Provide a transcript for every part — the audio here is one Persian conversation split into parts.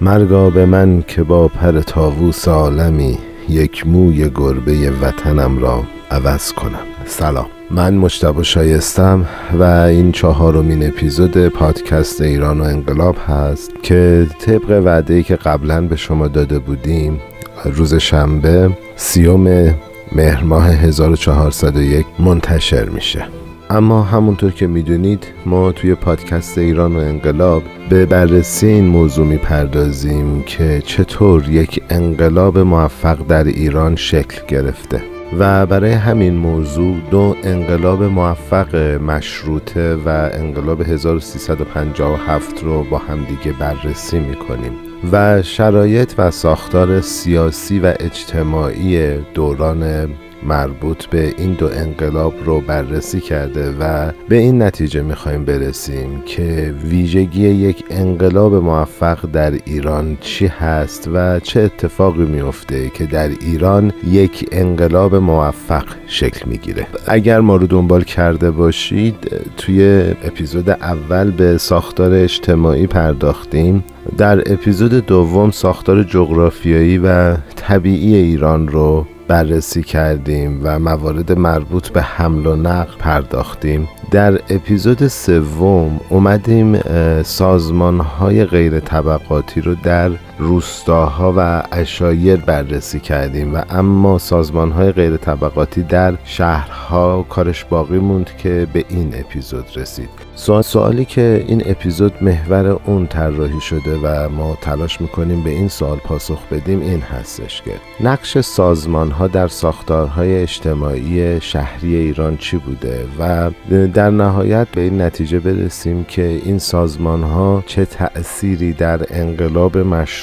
مرگا به من که با پر تاووس عالمی یک موی گربه وطنم را عوض کنم. سلام. من مشتبه شایستم و این چهارمین اپیزود پادکست ایران و انقلاب هست که طبق وعده که قبلا به شما داده بودیم روز شنبه سیوم مهر ماه 1401 منتشر میشه. اما همونطور که می‌دونید ما توی پادکست ایران و انقلاب به بررسی این موضوع می‌پردازیم که چطور یک انقلاب موفق در ایران شکل گرفته. و برای همین موضوع دو انقلاب موفق مشروطه و انقلاب 1357 رو با همدیگه بررسی می‌کنیم. و شرایط و ساختار سیاسی و اجتماعی دوران مربوط به این دو انقلاب رو بررسی کرده و به این نتیجه می‌خوایم برسیم که ویژگی یک انقلاب موفق در ایران چی هست و چه اتفاقی میفته که در ایران یک انقلاب موفق شکل می‌گیره. اگر ما رو دنبال کرده باشید توی اپیزود اول به ساختار اجتماعی پرداختیم. در اپیزود دوم ساختار جغرافیایی و طبیعی ایران رو بررسی کردیم و موارد مربوط به حمل و نقل پرداختیم. در اپیزود سوم اومدیم سازمان های غیر طبقاتی رو در روستاها و اشایر بررسی کردیم و اما سازمان های غیر طبقاتی در شهرها کارش باقی موند که به این اپیزود رسید. سوال سوالی که این اپیزود محور اون طراحی شده و ما تلاش می‌کنیم به این سوال پاسخ بدیم این هستش که نقش سازمان ها در ساختارهای اجتماعی شهری ایران چی بوده و در نهایت به این نتیجه برسیم که این سازمان ها چه تأثیری در انقلاب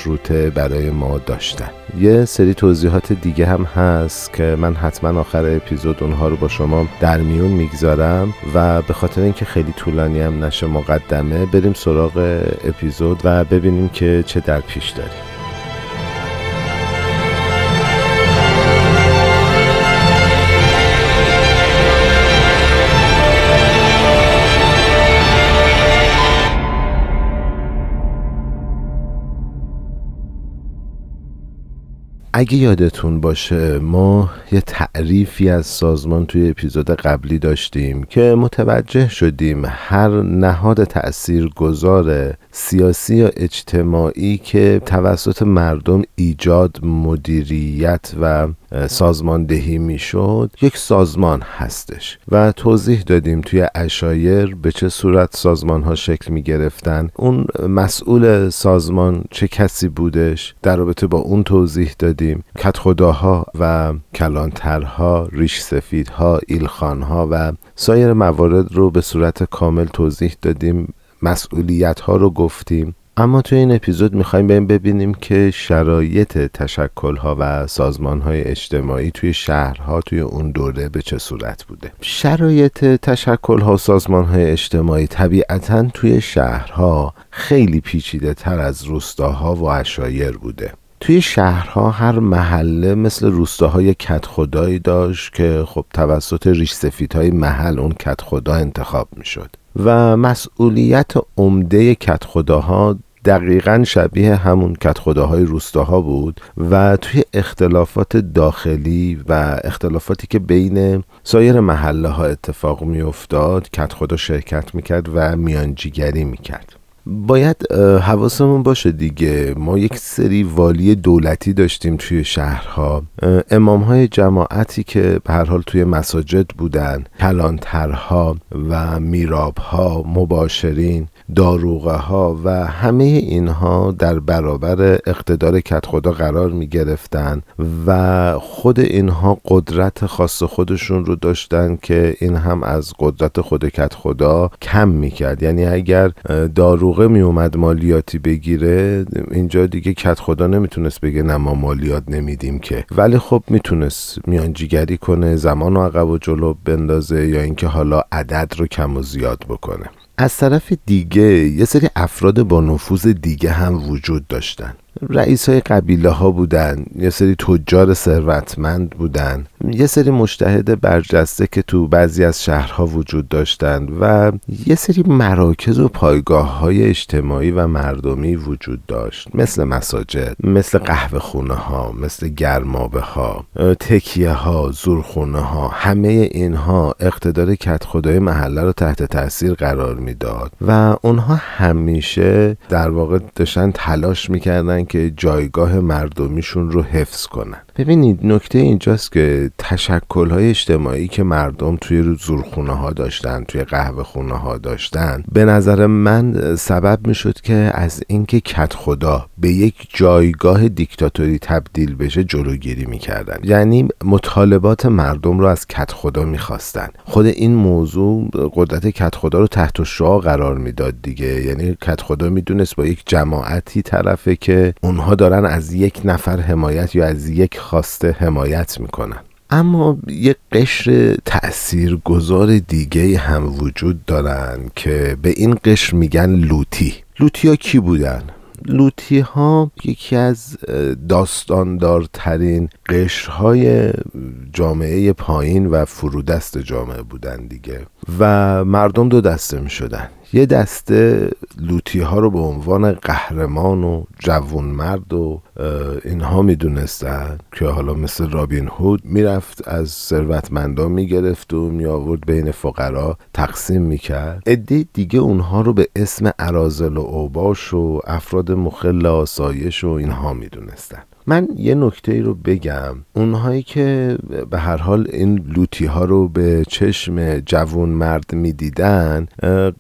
مشروطه برای ما داشتن. یه سری توضیحات دیگه هم هست که من حتما آخر اپیزود اونها رو با شما در میون می‌گذارم و به خاطر اینکه خیلی طولانی هم نشه مقدمه بریم سراغ اپیزود و ببینیم که چه در پیش داریم. اگه یادتون باشه ما یه تعریفی از سازمان توی اپیزود قبلی داشتیم که متوجه شدیم هر نهاد تأثیر گذار سیاسی یا اجتماعی که توسط مردم ایجاد مدیریت و سازماندهی می‌شد یک سازمان هستش و توضیح دادیم توی اشایر به چه صورت سازمان ها شکل می گرفتن اون مسئول سازمان چه کسی بودش؟ در رابطه با اون توضیح دادیم. کت خداها و کلانترها ریش سفیدها ایلخانها و سایر موارد رو به صورت کامل توضیح دادیم. مسئولیت ها رو گفتیم. اما توی این اپیزود می‌خوایم بریم ببینیم که شرایط تشکل ها و سازمان های اجتماعی توی شهرها توی اون دوره به چه صورت بوده؟ شرایط تشکل ها و سازمان های اجتماعی طبیعتا توی شهرها خیلی پیچیده تر از روستاها و اشایر بوده. توی شهرها هر محله مثل روستاهای کت خدایی داشت که خب توسط ریش های محل اون کت خدا انتخاب می‌شد و مسئولیت عمده کت خداها دقیقا شبیه همون کت خداهای روستاها بود و توی اختلافات داخلی و اختلافاتی که بین سایر محله ها اتفاق می افتاد کت خدا شرکت می‌کرد و میانجیگری می‌کرد. باید حواسمون باشه دیگه. ما یک سری والی دولتی داشتیم توی شهرها. امام های جماعتی که به هر حال توی مساجد بودن کلانترها و میرابها مباشرین. داروغه ها و همه اینها در برابر اقتدار کت خدا قرار می گرفتن و خود اینها قدرت خاص خودشون رو داشتن که این هم از قدرت خود کت خدا کم می کرد یعنی اگر داروغه می اومد مالیاتی بگیره اینجا دیگه کت خدا نمی‌تونست بگه نه ما مالیات نمیدیم که. ولی خب می‌تونست میانجیگری کنه زمان و عقب و جلو بندازه یا اینکه حالا عدد رو کم و زیاد بکنه. از طرف دیگه یه سری افراد با نفوذ دیگه هم وجود داشتن. رئیس های قبیله ها بودن یه سری تجار ثروتمند بودن یه سری مشتهد برجسته که تو بعضی از شهرها وجود داشتند و یه سری مراکز و پایگاه های اجتماعی و مردمی وجود داشت مثل مساجد مثل قهوه خونه ها مثل گرمابه ها تکیه ها زورخونه ها همه اینها اقتدار کت خدای محله رو تحت تاثیر قرار می‌داد و اونها همیشه در واقع داشتن تلاش می‌کردن که جایگاه مردمیشون رو حفظ کنن. ببینید نکته اینجاست که تشکل های اجتماعی که مردم توی زورخونه ها داشتن توی قهوه خونه ها داشتن به نظر من سبب می شد که از اینکه کت خدا به یک جایگاه دیکتاتوری تبدیل بشه جلوگیری می‌کردن. یعنی مطالبات مردم رو از کت خدا می‌خواستن. خود این موضوع قدرت کت خدا رو تحت شعا قرار می‌داد دیگه. یعنی کت خدا می‌دونست با یک جماعتی طرفه که اونها دارن از یک نفر حمایت یا از یک خواسته حمایت می‌کنن. اما یک قشر تأثیر گذار دیگه هم وجود دارن که به این قشر میگن لوتی. لوتی ها کی بودن؟ لوتی ها یکی از داستاندارترین قشرهای جامعه پایین و فرودست جامعه بودن دیگه و مردم دو دسته می شدن یه دسته لوتی ها رو به عنوان قهرمان و جوون مرد و اینها می‌دونستن که حالا مثل رابین هود می‌رفت از ثروتمندا می‌گرفت و می آورد بین فقرا تقسیم می‌کرد. عده دیگه اونها رو به اسم ارازل و اوباش و افراد مخل آسایش و اینها می‌دونستن. من یه نکته ای رو بگم. اونهایی که به هر حال این لوتی ها رو به چشم جوون مرد می‌دیدن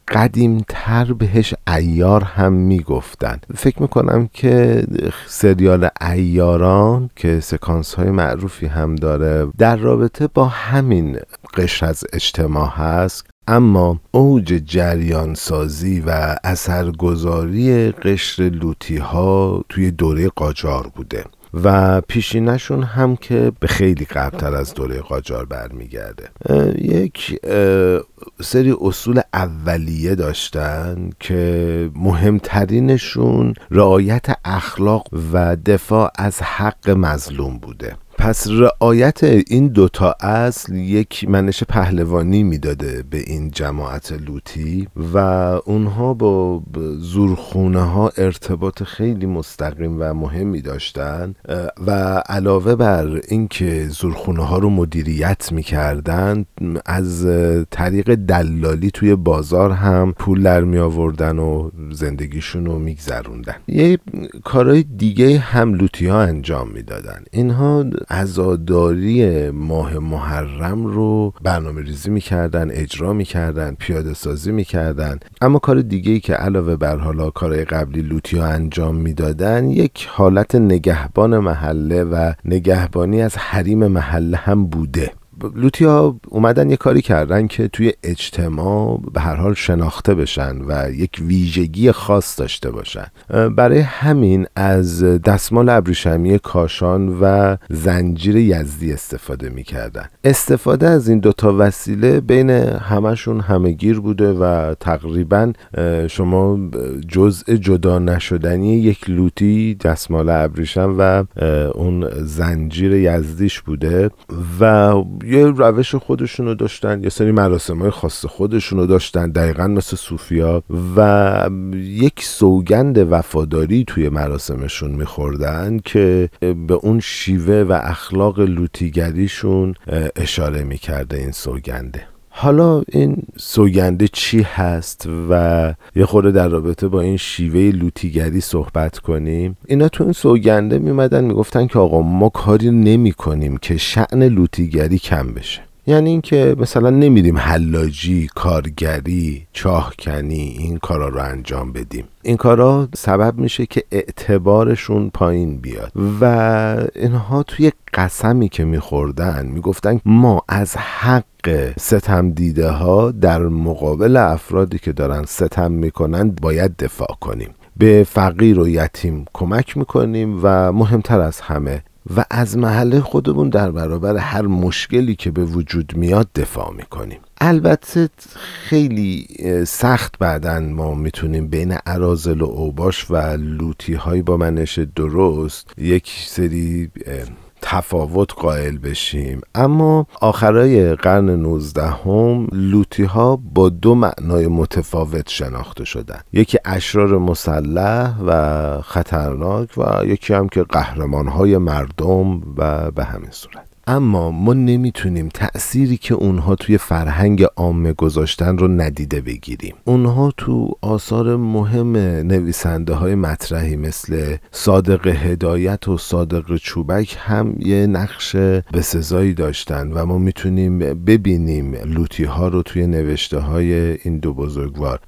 قدیمتر بهش ایار هم می‌گفتن. فکر می‌کنم که سریال ایاران که سکانس های معروفی هم داره در رابطه با همین قشر از اجتماع هست. اما اوج جریان سازی و اثرگذاری قشر لوتی ها توی دوره قاجار بوده و پیشینشون هم که به خیلی قبلتر از دوره قاجار برمیگرده. یک سری اصول اولیه داشتن که مهمترینشون رعایت اخلاق و دفاع از حق مظلوم بوده. پس رعایت این دوتا اصل یک منش پهلوانی می‌داده به این جماعت لوتی و اونها با زورخونه ها ارتباط خیلی مستقیم و مهمی داشتن و علاوه بر اینکه زورخونه ها رو مدیریت می‌کردن از طریق دلالی توی بازار هم پول در می آوردن و زندگیشون رو میگذروندن. یه کارهای دیگه هم لوتی ها انجام می‌دادن. اینها عزاداری ماه محرم رو برنامه ریزی می‌کردن اجرا می‌کردن پیاده سازی می‌کردن. اما کار دیگه ای که علاوه بر حالا کارهای قبلی لوتی انجام می‌دادن یک حالت نگهبان محله و نگهبانی از حریم محله هم بوده. لوتیا اومدن یه کاری کردن که توی اجتماع به هر حال شناخته بشن و یک ویژگی خاص داشته باشن. برای همین از دستمال ابریشمی کاشان و زنجیر یزدی استفاده می‌کردن. استفاده از این دوتا وسیله بین همشون همگیر بوده و تقریبا شما جزء جدا نشدنی یک لوتی دستمال ابریشم و اون زنجیر یزدیش بوده و یه روش خودشونو داشتن یه سری مراسم های خاص خودشونو داشتن دقیقا مثل صوفیا و یک سوگند وفاداری توی مراسمشون میخوردن که به اون شیوه و اخلاق لوتیگریشون اشاره می‌کرده این سوگنده. حالا این سوگنده چی هست و یه خورده در رابطه با این شیوه لوتیگری صحبت کنیم؟ اینا تو این سوگنده میمدن می‌گفتن که آقا ما کاری نمی کنیم که شعن لوتیگری کم بشه. یعنی اینکه مثلا نمیریم حلاجی کارگری چاهکنی این کارا رو انجام بدیم. این کارا سبب میشه که اعتبارشون پایین بیاد. و اینها توی قسمی که میخوردن می‌گفتن ما از حق ستم دیده ها در مقابل افرادی که دارن ستم می‌کنن باید دفاع کنیم. به فقیر و یتیم کمک می‌کنیم و مهمتر از همه و از محله خودمون در برابر هر مشکلی که به وجود میاد دفاع می‌کنیم. البته خیلی سخت بعدا ما می‌تونیم بین عرازل و اوباش و لوتی های با منش درست یک سری تفاوت قائل بشیم. اما آخرای قرن 19 هم لوتی ها با دو معنای متفاوت شناخته شدن. یکی اشرار مسلح و خطرناک و یکی هم که قهرمان های مردم و به همین صورت. اما ما نمی‌تونیم تأثیری که اونها توی فرهنگ عامه گذاشتن رو ندیده بگیریم. اونها تو آثار مهم نویسنده های مطرحی مثل صادق هدایت و صادق چوبک هم یه نقش بسزایی داشتن و ما می‌تونیم ببینیم لوتی ها رو توی نوشته های این دو بزرگوار.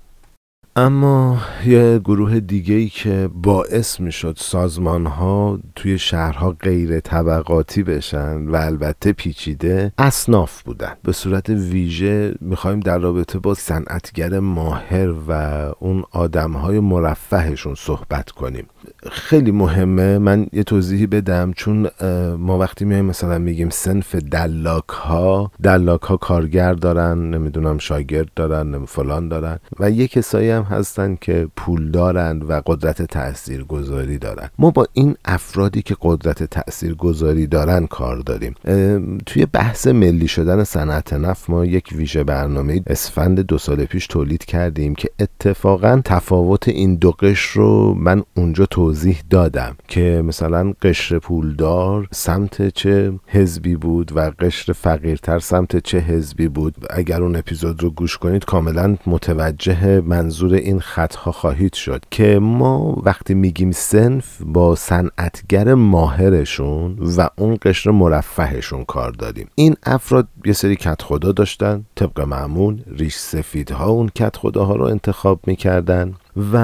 اما یه گروه دیگه ای که باعث می شد سازمان ها توی شهرها غیر طبقاتی بشن و البته پیچیده اصناف بودن. به صورت ویژه می‌خوایم در رابطه با صنعتگر ماهر و اون آدم های مرفهشون صحبت کنیم. خیلی مهمه. من یه توضیحی بدم. چون ما وقتی میایم مثلا میگیم سنف دلاک ها دلاک ها کارگر دارن نمی‌دونم شاگرد دارن فلان دارن و یه کسایی هم هستن که پول دارن و قدرت تأثیر گذاری دارن. ما با این افرادی که قدرت تأثیر گذاری دارن کار داریم. توی بحث ملی شدن صنعت نفت ما یک ویژه برنامه اسفند دو سال پیش تولید کردیم که اتفاقا تفاوت این دو قشر رو من اونجا توضیح دادم که مثلا قشر پولدار سمت چه حزبی بود و قشر فقیرتر سمت چه حزبی بود. اگر اون اپیزود رو گوش کنید کاملا متوجه منظور این خطها خواهید شد که ما وقتی میگیم سنف با صنعتگر ماهرشون و اون قشر مرفهشون کار داریم این افراد یه سری کت خدا داشتن طبق معمول ریش سفیدها اون کت خداها رو انتخاب می‌کردن. و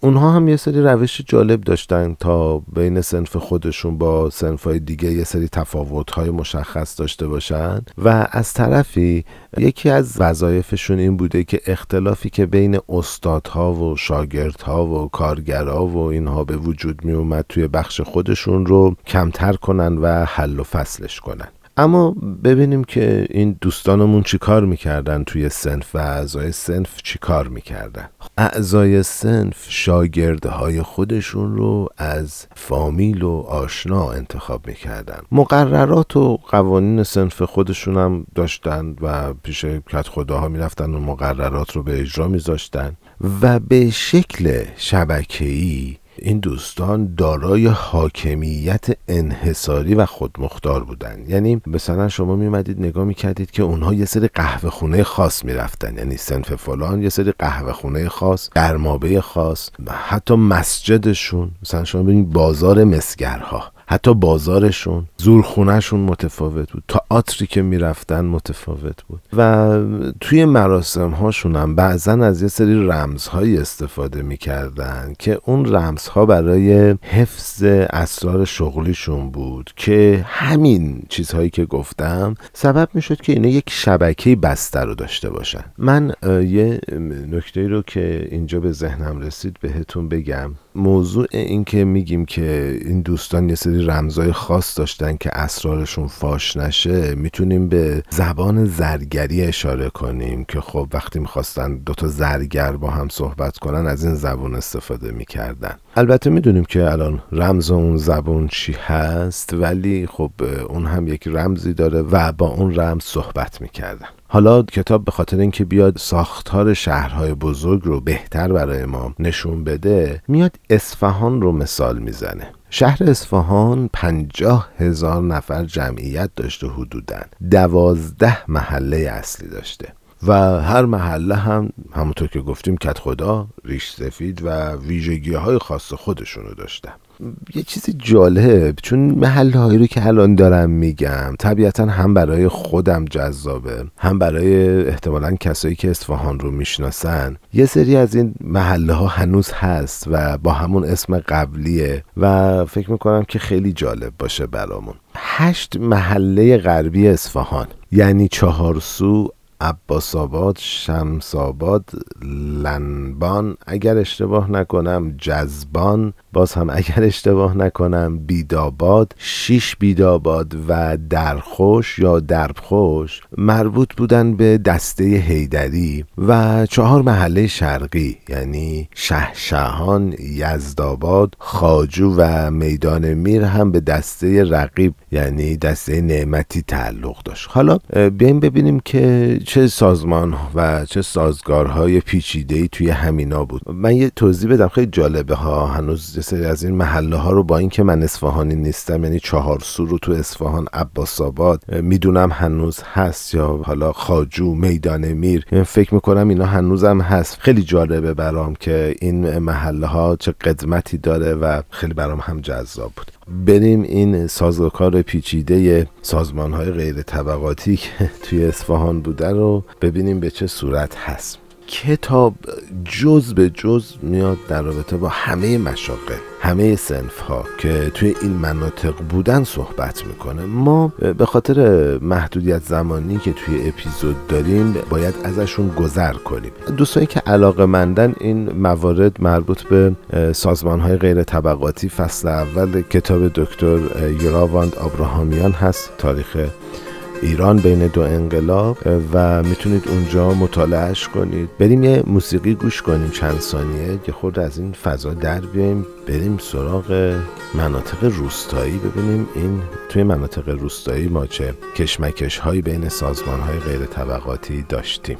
اونها هم یه سری روش جالب داشتن تا بین سنف خودشون با سنف های دیگه یه سری تفاوت های مشخص داشته باشن. و از طرفی یکی از وظایفشون این بوده که اختلافی که بین استادها و شاگردها و کارگرها و اینها به وجود می اومد توی بخش خودشون رو کمتر کنن و حل و فصلش کنن. اما ببینیم که این دوستانمون چی کار می‌کردن توی سنف و اعضای سنف چی کار می‌کردن. اعضای سنف شاگردهای خودشون رو از فامیل و آشنا انتخاب می‌کردن. مقررات و قوانین سنف خودشون هم داشتن و پیش کت خداها می‌رفتن و مقررات رو به اجرا میذاشتن و به شکل شبکه‌ای این دوستان دارای حاکمیت انحصاری و خودمختار بودن. یعنی مثلا شما میمدید نگاه می‌کردید که اونها یه سری قهوه خونه خاص می‌رفتن. یعنی سنف فلان یه سری قهوه خونه خاص گرمابه خاص حتی مسجدشون. مثلا شما ببینید بازار مسگرها. حتی بازارشون زورخونهشون متفاوت بود. تئاتری که می‌رفتن متفاوت بود. و توی مراسم هاشون هم بعضا از یه سری رمزهایی استفاده می‌کردن که اون رمزها برای حفظ اسرار شغلیشون بود که همین چیزهایی که گفتم سبب می‌شد که اینا یک شبکه بسته رو داشته باشن. من یه نکته رو که اینجا به ذهنم رسید بهتون بگم. موضوع این که میگیم که این دوستان یه سری رمزای خاص داشتن که اسرارشون فاش نشه می‌تونیم به زبان زرگری اشاره کنیم که خب وقتی می‌خواستن دوتا زرگر با هم صحبت کنن از این زبان استفاده می‌کردن. البته می‌دونیم که الان رمز اون زبان چی هست ولی خب اون هم یک رمزی داره و با اون رمز صحبت می‌کردن. حالا کتاب به خاطر اینکه بیاد ساختار شهرهای بزرگ رو بهتر برای ما نشون بده میاد اصفهان رو مثال می‌زنه. شهر اصفهان پنجاه هزار نفر جمعیت داشته حدودا دوازده محله اصلی داشته. و هر محله هم همونطور که گفتیم کت خدا ریش سفید و ویژگی های خاص خودشونو داشتن یه چیزی جالب چون محله هایی رو که الان دارم میگم طبیعتا هم برای خودم جذابه هم برای احتمالا کسایی که اصفهان رو می‌شناسن. یه سری از این محله ها هنوز هست و با همون اسم قبلیه و فکر می‌کنم که خیلی جالب باشه برامون. هشت محله غربی اصفهان یعنی چهارسو عباس آباد شمس آباد لنبان اگر اشتباه نکنم جزبان باز هم اگر اشتباه نکنم بیداباد شیش بیداباد و درخوش یا دربخوش مربوط بودن به دسته هیدری و چهار محله شرقی یعنی شهشهان یزداباد خاجو و میدان میر هم به دسته رقیب یعنی دسته نعمتی تعلق داشت. حالا بیایم ببینیم که چه سازمان و چه سازگارهای پیچیده ای توی همینا بود؟ من یه توضیح بدم خیلی جالبه ها هنوز سری از این محله ها رو با اینکه من اصفهانی نیستم یعنی چهار سو رو تو اصفهان عباس آباد می‌دونم هنوز هست یا حالا خاجو میدان میر. یعنی فکر می‌کنم اینا هنوزم هست. خیلی جالبه برام که این محله ها چه قدمتی داره و خیلی برام هم جذاب بود. بریم این سازوکار پیچیده سازمان های غیر طبقاتی که توی اصفهان بوده رو ببینیم به چه صورت هست. کتاب جز به جز میاد در رابطه با همه مشاقه همه سنف ها که توی این مناطق بودن صحبت می‌کنه. ما به خاطر محدودیت زمانی که توی اپیزود داریم باید ازشون گذر کنیم. دوستایی که علاقه مندن این موارد مربوط به سازمان های غیر طبقاتی فصل اول کتاب دکتر یراواند آبراهامیان هست تاریخ ایران بین دو انقلاب و می‌تونید اونجا مطالعهش کنید. بریم یه موسیقی گوش کنیم چند ثانیه. که خود از این فضا در بیایم. بریم سراغ مناطق روستایی. ببینیم این توی مناطق روستایی ما چه کشمکش هایی بین سازمان های غیر طبقاتی داشتیم.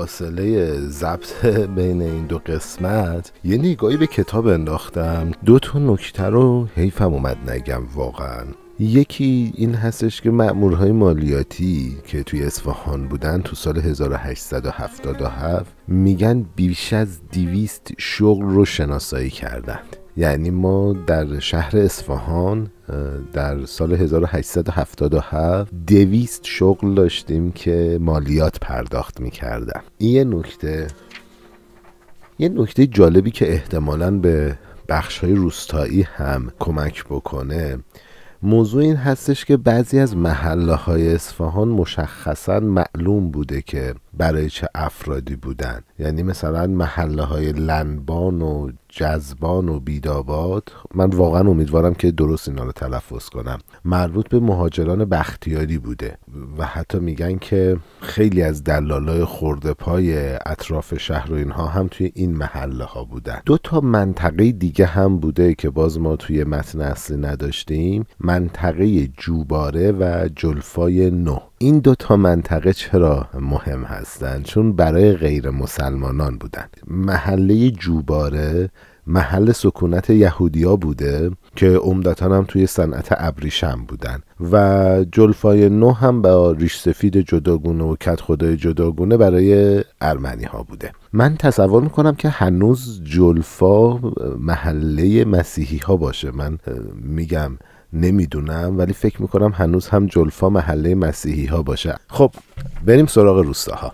فاصله ضبط بین این دو قسمت یه نگاهی به کتاب انداختم. دو تا نکته رو حیفم اومد نگم واقعا. یکی این هستش که مأمورهای مالیاتی که توی اصفهان بودن تو سال 1877 میگن بیش از دیویست شغل رو شناسایی کردند. یعنی ما در شهر اصفهان در سال 1877 دویست شغل داشتیم که مالیات پرداخت می‌کردن. این یه نکته. یه نکته جالبی که احتمالا به بخش های روستایی هم کمک بکنه. موضوع این هستش که بعضی از محله های اصفهان مشخصا معلوم بوده که برای چه افرادی بودن. یعنی مثلا محله های لنبان و جذبان و بیداباد من واقعا امیدوارم که درست اینا رو تلفظ کنم. مربوط به مهاجران بختیاری بوده و حتی میگن که خیلی از دلالای خورده پای اطراف شهر و اینها هم توی این محله ها بودن. دو تا منطقه دیگه هم بوده که باز ما توی متن اصلی نداشتیم. منطقه جوباره و جلفای نو. این دو تا منطقه چرا مهم هستند چون برای غیر مسلمانان بودند محله جوباره محل سکونت یهودیا بوده که عمدتا هم توی صنعت ابریشم بودن و جلفای نو هم با ریش سفید جداگونه و کت خدای جداگونه برای ارمنی ها بوده. من تصور می‌کنم که هنوز جلفا محله مسیحی ها باشه. من میگم نمی‌دونم ولی فکر می‌کنم هنوز هم جلفا محله مسیحی ها باشه. خب بریم سراغ روستاها.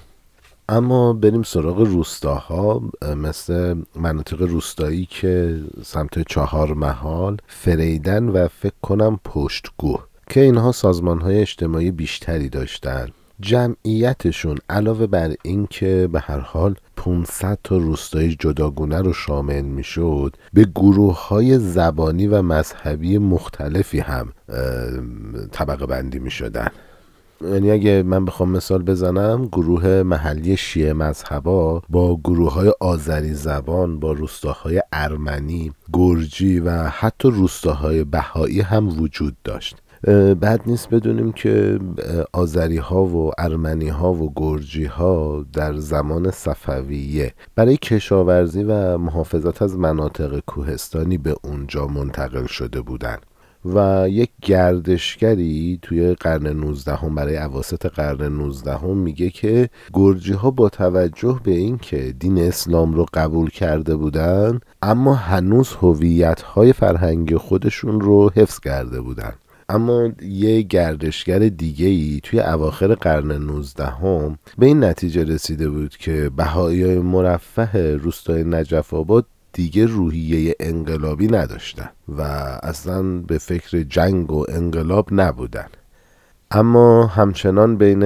اما بریم سراغ روستاها مثل مناطق روستایی که سمت چهار محال فریدن و فکر کنم پشتگوه که اینها سازمان های اجتماعی بیشتری داشتن. جمعیتشون علاوه بر اینکه به هر حال 500 تا روستای جداگونه رو شامل می‌شد به گروه های زبانی و مذهبی مختلفی هم طبقه بندی می شدن یعنی اگه من بخوام مثال بزنم گروه محلی شیعه مذهبا با گروه های آذری زبان با روستاهای ارمنی گرجی و حتی روستاهای بهایی هم وجود داشت. بعد نیست بدونیم که آذری ها و ارمنی ها و گرجی ها در زمان صفویه. برای کشاورزی و محافظت از مناطق کوهستانی به اونجا منتقل شده بودند و یک گردشگری توی قرن 19 هم برای عواسط قرن 19 هم میگه که گرجی ها با توجه به اینکه دین اسلام رو قبول کرده بودن اما هنوز هویت های فرهنگی خودشون رو حفظ کرده بودن. اما یه گردشگر دیگه ای توی اواخر قرن 19 هم به این نتیجه رسیده بود که بهایی مرفه روستای نجف آباد دیگه روحیه انقلابی نداشتن و اصلا به فکر جنگ و انقلاب نبودن. اما همچنان بین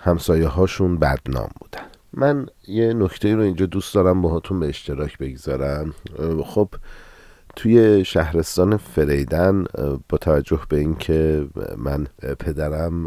همسایه هاشون بدنام بودن. من یه نکته رو اینجا دوست دارم باهاتون به اشتراک بگذارم. خب توی شهرستان فریدن با توجه به اینکه من پدرم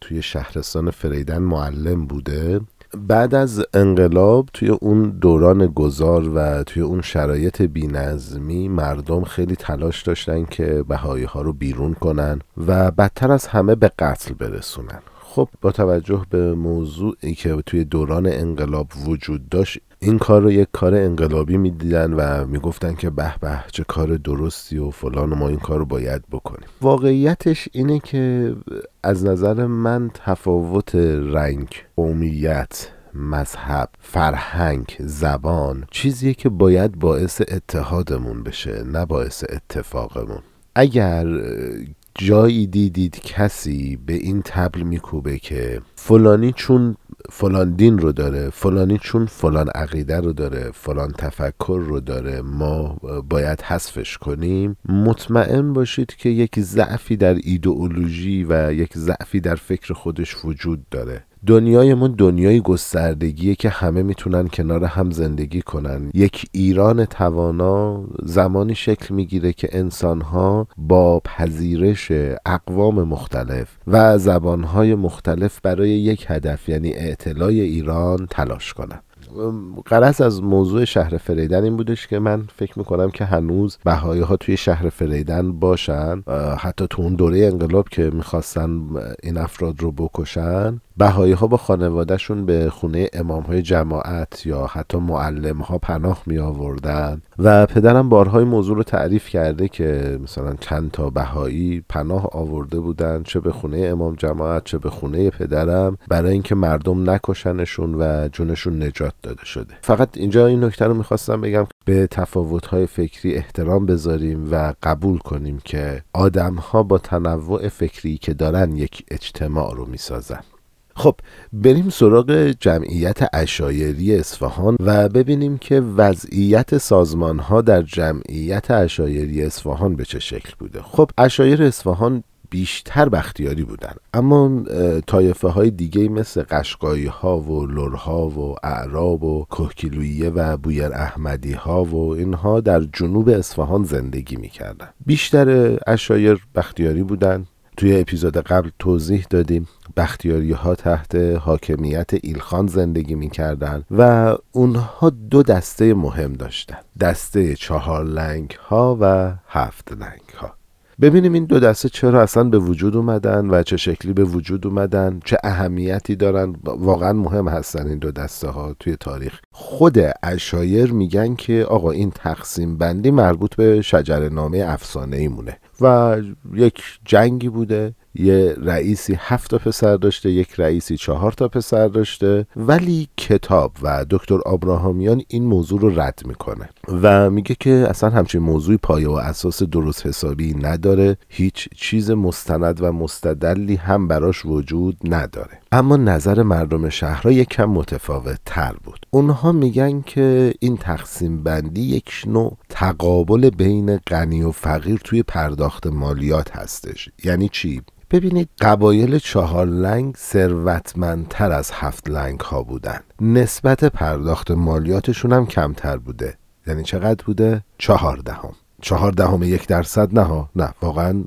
توی شهرستان فریدن معلم بوده بعد از انقلاب توی اون دوران گذار و توی اون شرایط بینظمی مردم خیلی تلاش داشتن که بهایی ها رو بیرون کنن و بدتر از همه به قتل برسونن. خب با توجه به موضوعی که توی دوران انقلاب وجود داشت این کار رو یک کار انقلابی می‌دیدن و می‌گفتن که به به چه کار درستی و فلان و ما این کار رو باید بکنیم. واقعیتش اینه که از نظر من تفاوت رنگ قومیت مذهب فرهنگ زبان چیزیه که باید باعث اتحادمون بشه نه باعث اتفاقمون. اگر جایی دیدید کسی به این تبل میکوبه که فلانی چون فلان دین رو داره فلانی چون فلان عقیده رو داره فلان تفکر رو داره ما باید حذفش کنیم. مطمئن باشید که یک ضعفی در ایدئولوژی و یک ضعفی در فکر خودش وجود داره. دنیایمون دنیای گستردگیه که همه می‌تونن کنار هم زندگی کنن. یک ایران توانا زمانی شکل می‌گیره که انسانها با پذیرش اقوام مختلف و زبانهای مختلف برای یک هدف یعنی اعتلای ایران تلاش کنن. قرص از موضوع شهر فریدن این بودش که من فکر می‌کنم که هنوز بهایی ها توی شهر فریدن باشن. حتی تو اون دوره انقلاب که می‌خواستن این افراد رو بکشن بهایی ها با خانوادهشون به خونه امام های جماعت یا حتی معلم ها پناه می آوردن و پدرم بارهای موضوع رو تعریف کرده که مثلا چند تا بهایی پناه آورده بودن چه به خونه امام جماعت چه به خونه پدرم برای اینکه مردم نکشنشون و جونشون نجات داده شده. فقط اینجا این نکته رو می‌خواستم بگم به تفاوت های فکری احترام بذاریم و قبول کنیم که آدم ها با تنوع فکری که دارن یک اجتماع رو می‌سازن. خب بریم سراغ جمعیت اشایری اصفهان و ببینیم که وضعیت سازمان ها در جمعیت اشایری اصفهان به چه شکل بوده. خب اشایر اصفهان بیشتر بختیاری بودن اما طایفه های دیگه مثل قشقایی ها و لرها و اعراب و کهکیلویه و بویر احمدی ها و اینها در جنوب اصفهان زندگی می‌کردن. بیشتر اشایر بختیاری بودن. توی اپیزود قبل توضیح دادیم بختیاری ها تحت حاکمیت ایلخان زندگی می‌کردن و اونها دو دسته مهم داشتن. دسته چهار لنگ ها و هفت لنگ ها ببینیم این دو دسته چرا اصلا به وجود اومدن و چه شکلی به وجود اومدن چه اهمیتی دارن. واقعا مهم هستن این دو دسته ها توی تاریخ. خود اشایر میگن که آقا این تقسیم بندی مربوط به شجر نامه افسانه ای مونه و یک جنگی بوده یه رئیسی هفت تا پسر داشته یک رئیسی چهار تا پسر داشته. ولی کتاب و دکتر آبراهامیان این موضوع رو رد می‌کنه و میگه که اصلا همچین موضوعی پایه و اساس درست حسابی نداره. هیچ چیز مستند و مستدلی هم براش وجود نداره. اما نظر مردم شهرها یک کم متفاوت تر بود. اونها میگن که این تقسیم بندی یک نوع تقابل بین غنی و فقیر توی پرداخت مالیات هستش. یعنی چی؟ ببینید قبایل چهار لنگ ثروتمندتر از هفت لنگ ها بودن. نسبت پرداخت مالیاتشون هم کمتر بوده. یعنی چقدر بوده؟ چهار دهم چهار دهم یک درصد نه نه واقعا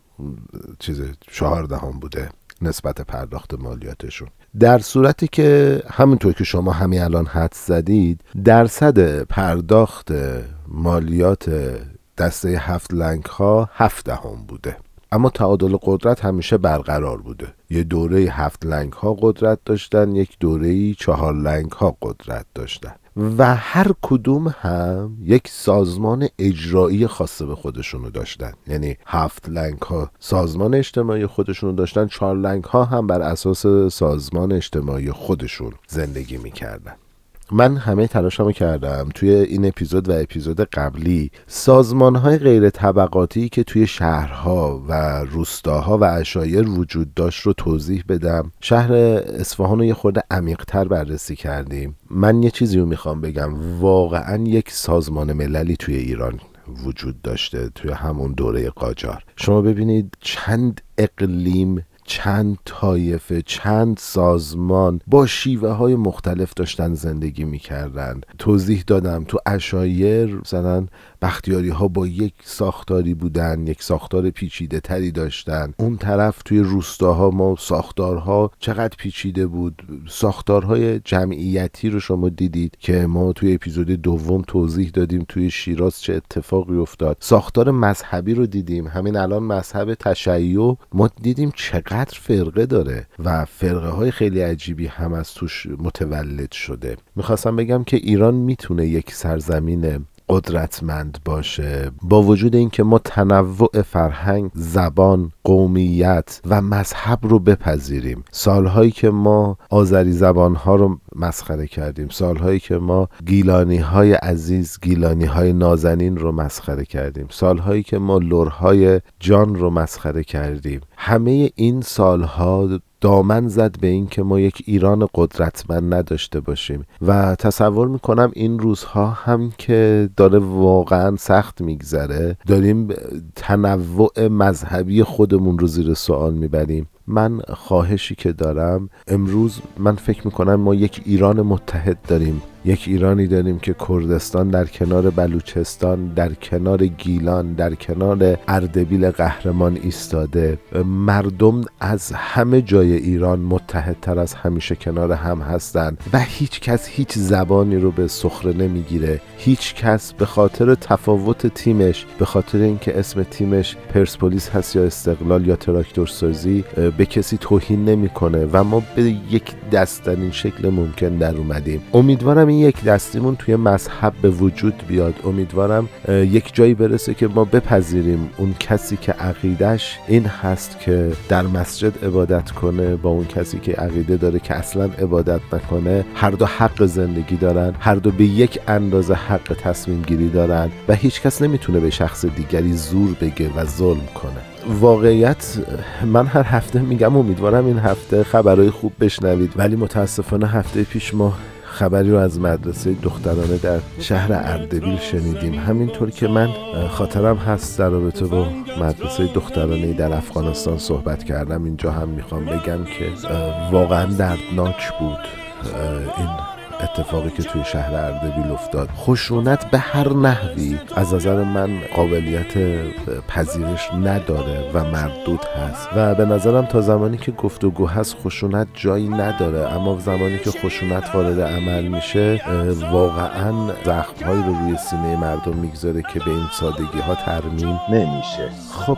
چیز چهار دهم بوده نسبت پرداخت مالیاتشون. در صورتی که همونطور که شما همین الان حد زدید درصد پرداخت مالیات دسته هفت لنگ ها هفت دهم بوده. اما تعادل قدرت همیشه برقرار بوده. یه دوره هفت لنگ ها قدرت داشتن یک دوره چهار لنگ ها قدرت داشتن. و هر کدوم هم یک سازمان اجرایی خاصه به خودشونو داشتن. یعنی هفت لنگ ها سازمان اجتماعی خودشونو داشتن چهار لنگ ها هم بر اساس سازمان اجتماعی خودشون زندگی می‌کردن. من همه تلاشمو کردم توی این اپیزود و اپیزود قبلی سازمان های غیر طبقاتی که توی شهرها و روستاها و اشایر وجود داشت رو توضیح بدم. شهر اصفهان رو یه خورده عمیقتر بررسی کردیم. من یه چیزی رو می‌خوام بگم. واقعا یک سازمان مللی توی ایران وجود داشته توی همون دوره قاجار. شما ببینید چند اقلیم چند طایفه چند سازمان با شیوه های مختلف داشتن زندگی می‌کردن توضیح دادم تو اشایر مثلا بختیاری ها با یک ساختاری بودن یک ساختار پیچیده تری داشتن. اون طرف توی روستاها ما ساختارها چقدر پیچیده بود؟ ساختارهای جمعیتی رو شما دیدید که ما توی اپیزود دوم توضیح دادیم توی شیراز چه اتفاقی افتاد. ساختار مذهبی رو دیدیم. همین الان مذهب تشیع. ما دیدیم چقدر فرقه داره و فرقه های خیلی عجیبی هم از توش متولد شده. می‌خواستم بگم که ایران می‌تونه یک سرزمین قدرتمند باشه. با وجود اینکه ما تنوع فرهنگ زبان قومیت و مذهب رو بپذیریم. سالهایی که ما آذری زبانها رو مسخره کردیم. سالهایی که ما گیلانی های عزیز گیلانی های نازنین رو مسخره کردیم. سالهایی که ما لورهای جان رو مسخره کردیم. همه این سالها دامن زد به این که ما یک ایران قدرتمند نداشته باشیم. و تصور می‌کنم این روزها هم که داره واقعا سخت میگذره داریم تنوع مذهبی خودمون رو زیر سوال می‌بریم. من خواهشی که دارم امروز من فکر می‌کنم ما یک ایران متحد داریم. یک ایرانی داریم که کردستان در کنار بلوچستان در کنار گیلان در کنار اردبیل قهرمان ایستاده. مردم از همه جای ایران متحدتر از همیشه کنار هم هستند و هیچ کس هیچ زبانی رو به سخره نمی‌گیره. هیچ کس به خاطر تفاوت تیمش به خاطر اینکه اسم تیمش پرسپولیس هست یا استقلال یا تراکتورسازی به کسی توهین نمی‌کنه و ما به یک دست شکل ممکن در اومدیم. امیدوارم این یک دستیمون توی مذهب به وجود بیاد. امیدوارم یک جایی برسه که ما بپذیریم اون کسی که عقیدش این هست که در مسجد عبادت کنه با اون کسی که عقیده داره که اصلا عبادت نکنه. هر دو حق زندگی دارن هر دو به یک اندازه حق تصمیم گیری دارن و هیچ کس نمی‌تونه به شخص دیگری زور بگه و ظلم کنه. واقعیت من هر هفته میگم امیدوارم این هفته خبرهای خوب بشنوید. ولی متاسفانه هفته پیش ما خبری رو از مدرسه دخترانه در شهر اردبیل شنیدیم. همینطور که من خاطرم هست در رابطه با مدرسه دخترانه در افغانستان صحبت کردم. اینجا هم می‌خوام بگم که واقعا دردناک بود این اتفاقی که توی شهر اردبیل افتاد. خشونت به هر نحوی از نظر من قابلیت پذیرش نداره و مردود هست. و به نظرم تا زمانی که گفتگو هست خشونت جایی نداره. اما زمانی که خشونت وارد عمل میشه واقعا زخمهایی رو روی سینه مردم می‌گذاره که به این سادگی ها ترمیم نمیشه. خب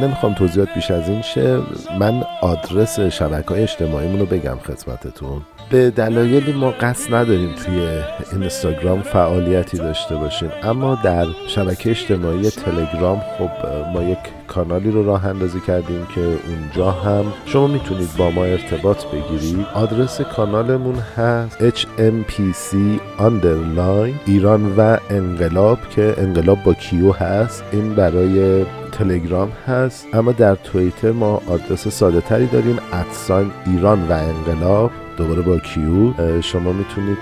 نمی‌خوام توضیحات بیش از این شه. من آدرس شبکه های اجتماعیمون رو بگم خدمتتون. به دلایلی ما قصد نداریم توی اینستاگرام فعالیتی داشته باشیم اما در شبکه اجتماعی تلگرام خب ما یک کانالی رو راه اندازی کردیم که اونجا هم شما می‌تونید با ما ارتباط بگیرید. آدرس کانالمون هست HMPC underline ایران و انقلاب که انقلاب با کیو هست. این برای تلگرام هست اما در توییتر ما آدرس ساده تری داریم ادسان ایران و انقلاب. دوباره با کیو شما می‌تونید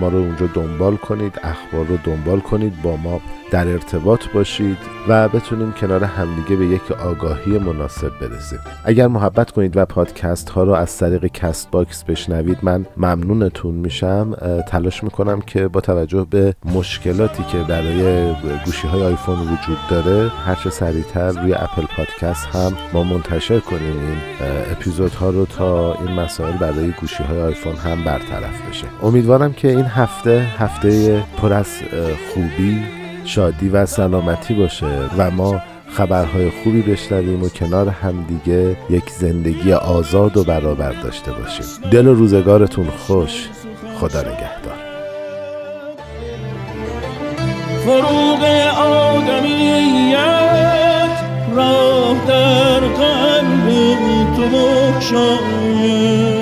ما رو اونجا دنبال کنید اخبار رو دنبال کنید با ما در ارتباط باشید و بتونیم کنار همدیگه به یک آگاهی مناسب برسیم. اگر محبت کنید و پادکست ها رو از طریق کست باکس بشنوید من ممنونتون میشم. تلاش می‌کنم که با توجه به مشکلاتی که برای گوشی های آیفون وجود داره هرچه سریعتر روی اپل پادکست هم ما منتشر کنیم. این اپیزودها رو تا این مسائل برای گوشی های آیفون هم برطرف بشه. امیدوارم که این هفته هفته پر از خوبی شادی و سلامتی باشه و ما خبرهای خوبی بشنویم و کنار همدیگه یک زندگی آزاد و برابر داشته باشیم. دل و روزگارتون خوش. خدا نگهدار. فروغ آدمیت راه در قلب تو بخشاید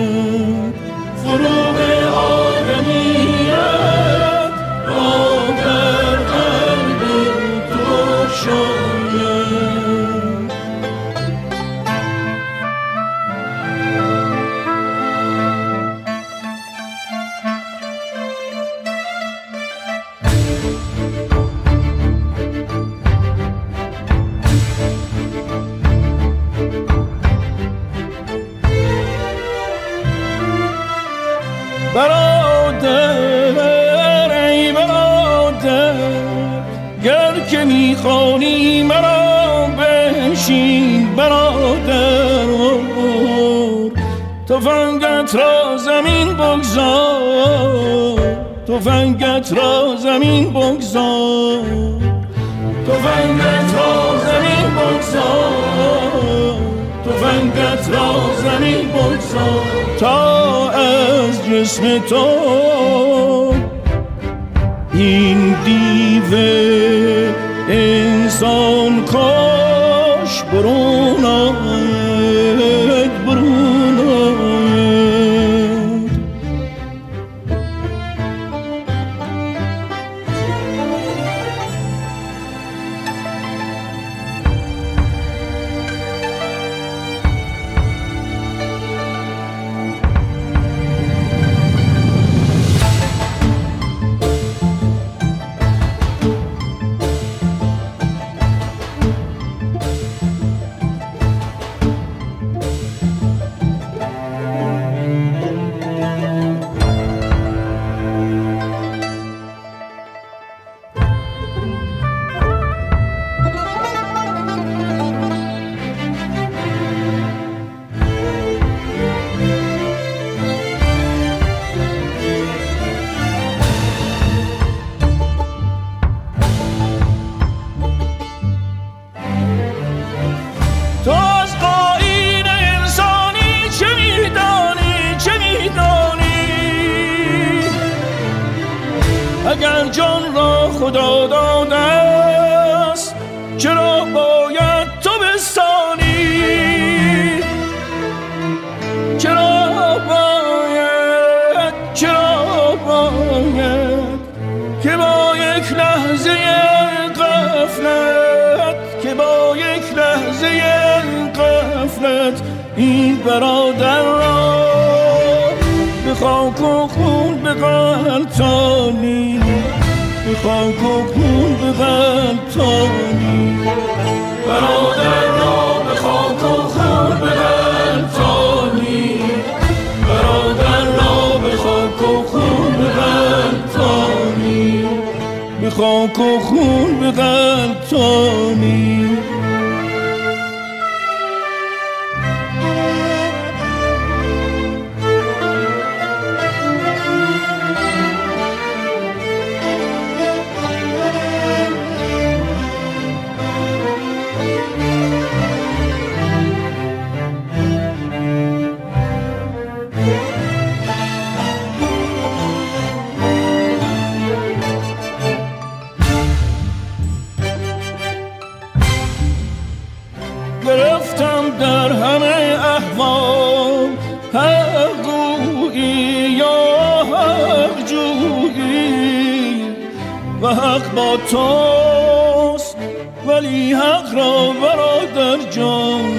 تفنگت را زمین بگذار. تفنگت را زمین بگذار. تفنگت را زمین بگذار. تفنگت را زمین بگذار. تا از جسم تو این دیو انسان کاش خاک و خون بغلطانی گرفتم توست ولی حق را برادر جان.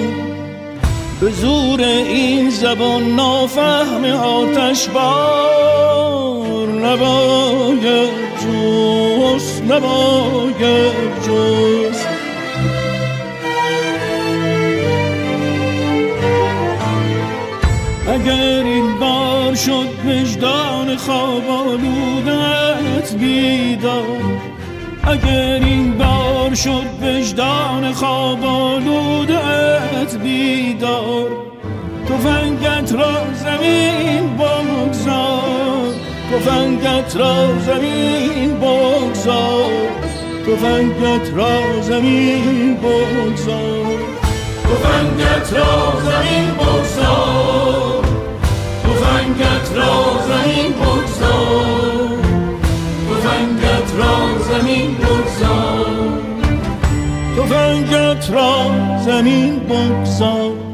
به زور این زبان نافهم آتش بار. نباید جست نباید جست اگر این بار شد وجدان خواب آلودت بیدار اگر این بار شد وجدان خواب آلودت بیدار تفنگت را زمین بگذار تفنگت را زمین بگذار تفنگت را زمین بگذار تفنگت را زمین بگذار تفنگت را زمین بگذار. زمین بگذار. تفنگت را زمین بگذار.